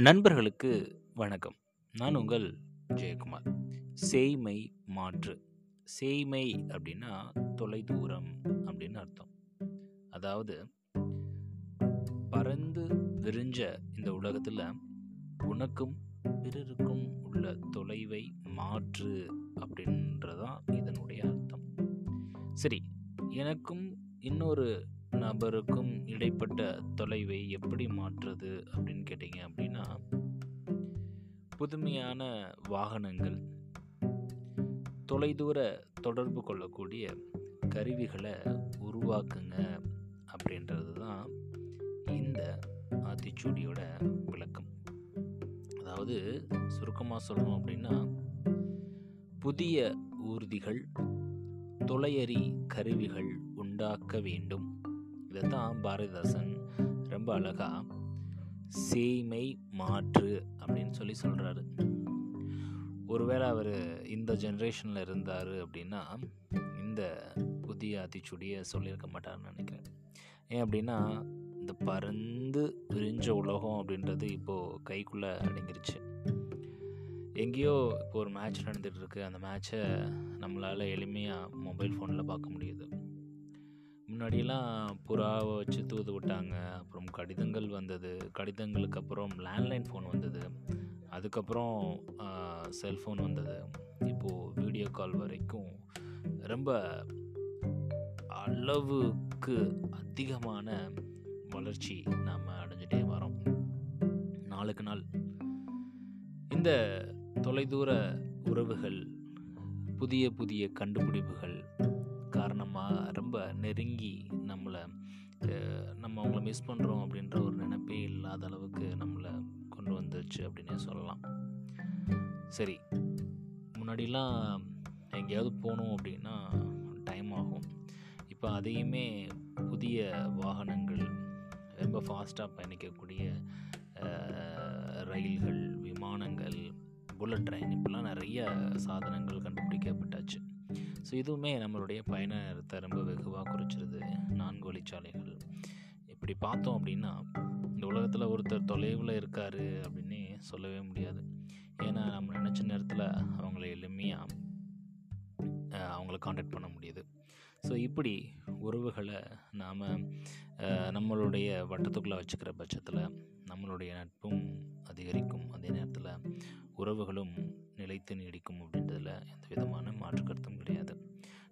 நண்பர்களுக்கு வணக்கம். நான் உங்கள் ஜெயக்குமார். சேய்மை மாற்று. சேய்மை அப்படின்னா தொலைதூரம் அப்படின்னு அர்த்தம். அதாவது பறந்து விரிஞ்ச இந்த உலகத்தில் உனக்கும் பிறருக்கும் உள்ள தொலைவை மாற்று அப்படின்றதான் இதனுடைய அர்த்தம். சரி எனக்கும் இன்னொரு நபருக்கும் இடைப்பட்ட தொலைவை எப்படி மாற்றுறது அப்படின்னு கேட்டிங்க அப்படின்னா புதுமையான வாகனங்கள் தொலைதூர தொடர்பு கொள்ளக்கூடிய கருவிகளை உருவாக்குங்க அப்படின்றது தான் இந்த ஆத்திச்சூடியோட விளக்கம். அதாவது சுருக்கமாக சொல்லணும் அப்படின்னா புதிய ஊர்திகள் தொலையறி கருவிகள் உண்டாக்க வேண்டும். இதை தான் பாரதிதாசன் ரொம்ப அழகாக சேய்மை மாற்று அப்படின்னு சொல்லி சொல்கிறாரு ஒருவேளை அவர் இந்த ஜென்ரேஷனில் இருந்தார் அப்படின்னா இந்த புதிய ஆத்திச்சுடியை சொல்லியிருக்க மாட்டார்னு நினைக்கிறேன். ஏன் அப்படின்னா இந்த பறந்து விரிஞ்ச உலகம் அப்படின்றது இப்போது கைக்குள்ளே அடங்கிருச்சு. எங்கேயோ இப்போ ஒரு மேட்ச் நடந்துகிட்ருக்கு அந்த மேட்ச்சை நம்மளால் எளிமையாக மொபைல் ஃபோனில் பார்க்க முடியுது. முன்னாடியெல்லாம் புறாவை வச்சு தூது விட்டாங்க. அப்புறம் கடிதங்கள் வந்தது. கடிதங்களுக்கு அப்புறம் லேண்ட்லைன் ஃபோன் வந்தது. அதுக்கப்புறம் செல்ஃபோன் வந்தது. இப்போது வீடியோ கால் வரைக்கும் ரொம்ப அளவுக்கு அதிகமான வளர்ச்சி நாம் அடைஞ்சிட்டே வரோம். நாளுக்கு நாள். இந்த தொலைதூர உறவுகள் புதிய புதிய கண்டுபிடிப்புகள் காரணமாக ரொம்ப நெருங்கி நம்மளை நம்ம அவங்கள மிஸ் பண்ணுறோம் அப்படின்ற ஒரு நினைப்பே இல்லாத அளவுக்கு நம்மளை கொண்டு வந்துருச்சு அப்படின்னே சொல்லலாம். சரி முன்னாடிலாம் எங்கேயாவது போகணும் அப்படின்னா டைம் ஆகும். இப்போ அதையுமே புதிய வாகனங்கள் ரொம்ப ஃபாஸ்ட்டாக பயணிக்கக்கூடிய ரயில்கள் விமானங்கள் புல்லட் ட்ரெயின் இப்படிலாம் நிறைய சாதனங்கள் கண்டுபிடிக்கப்பட்டாச்சு. ஸோ இதுவுமே நம்மளுடைய பயண நேரத்தை ரொம்ப வெகுவாக குறைச்சிருது. நான்கு வழிச்சாலைகள். இப்படி பார்த்தோம் அப்படின்னா இந்த உலகத்தில் ஒருத்தர் தொலைவில் இருக்கார் அப்படின்னே சொல்லவே முடியாது. ஏன்னா நம்ம நினச்ச நேரத்தில் அவங்கள எளிமையாக அவங்கள காண்டாக்ட் பண்ண முடியுது. ஸோ இப்படி உறவுகளை நாம் நம்மளுடைய வட்டத்துக்குள்ளே வச்சுக்கிற பட்சத்தில் நம்மளுடைய நட்பும் அதிகரிக்கும். அதே நேரத்தில் உறவுகளும் நிலைத்து நீடிக்கும் அப்படின்றதில் எந்த விதமான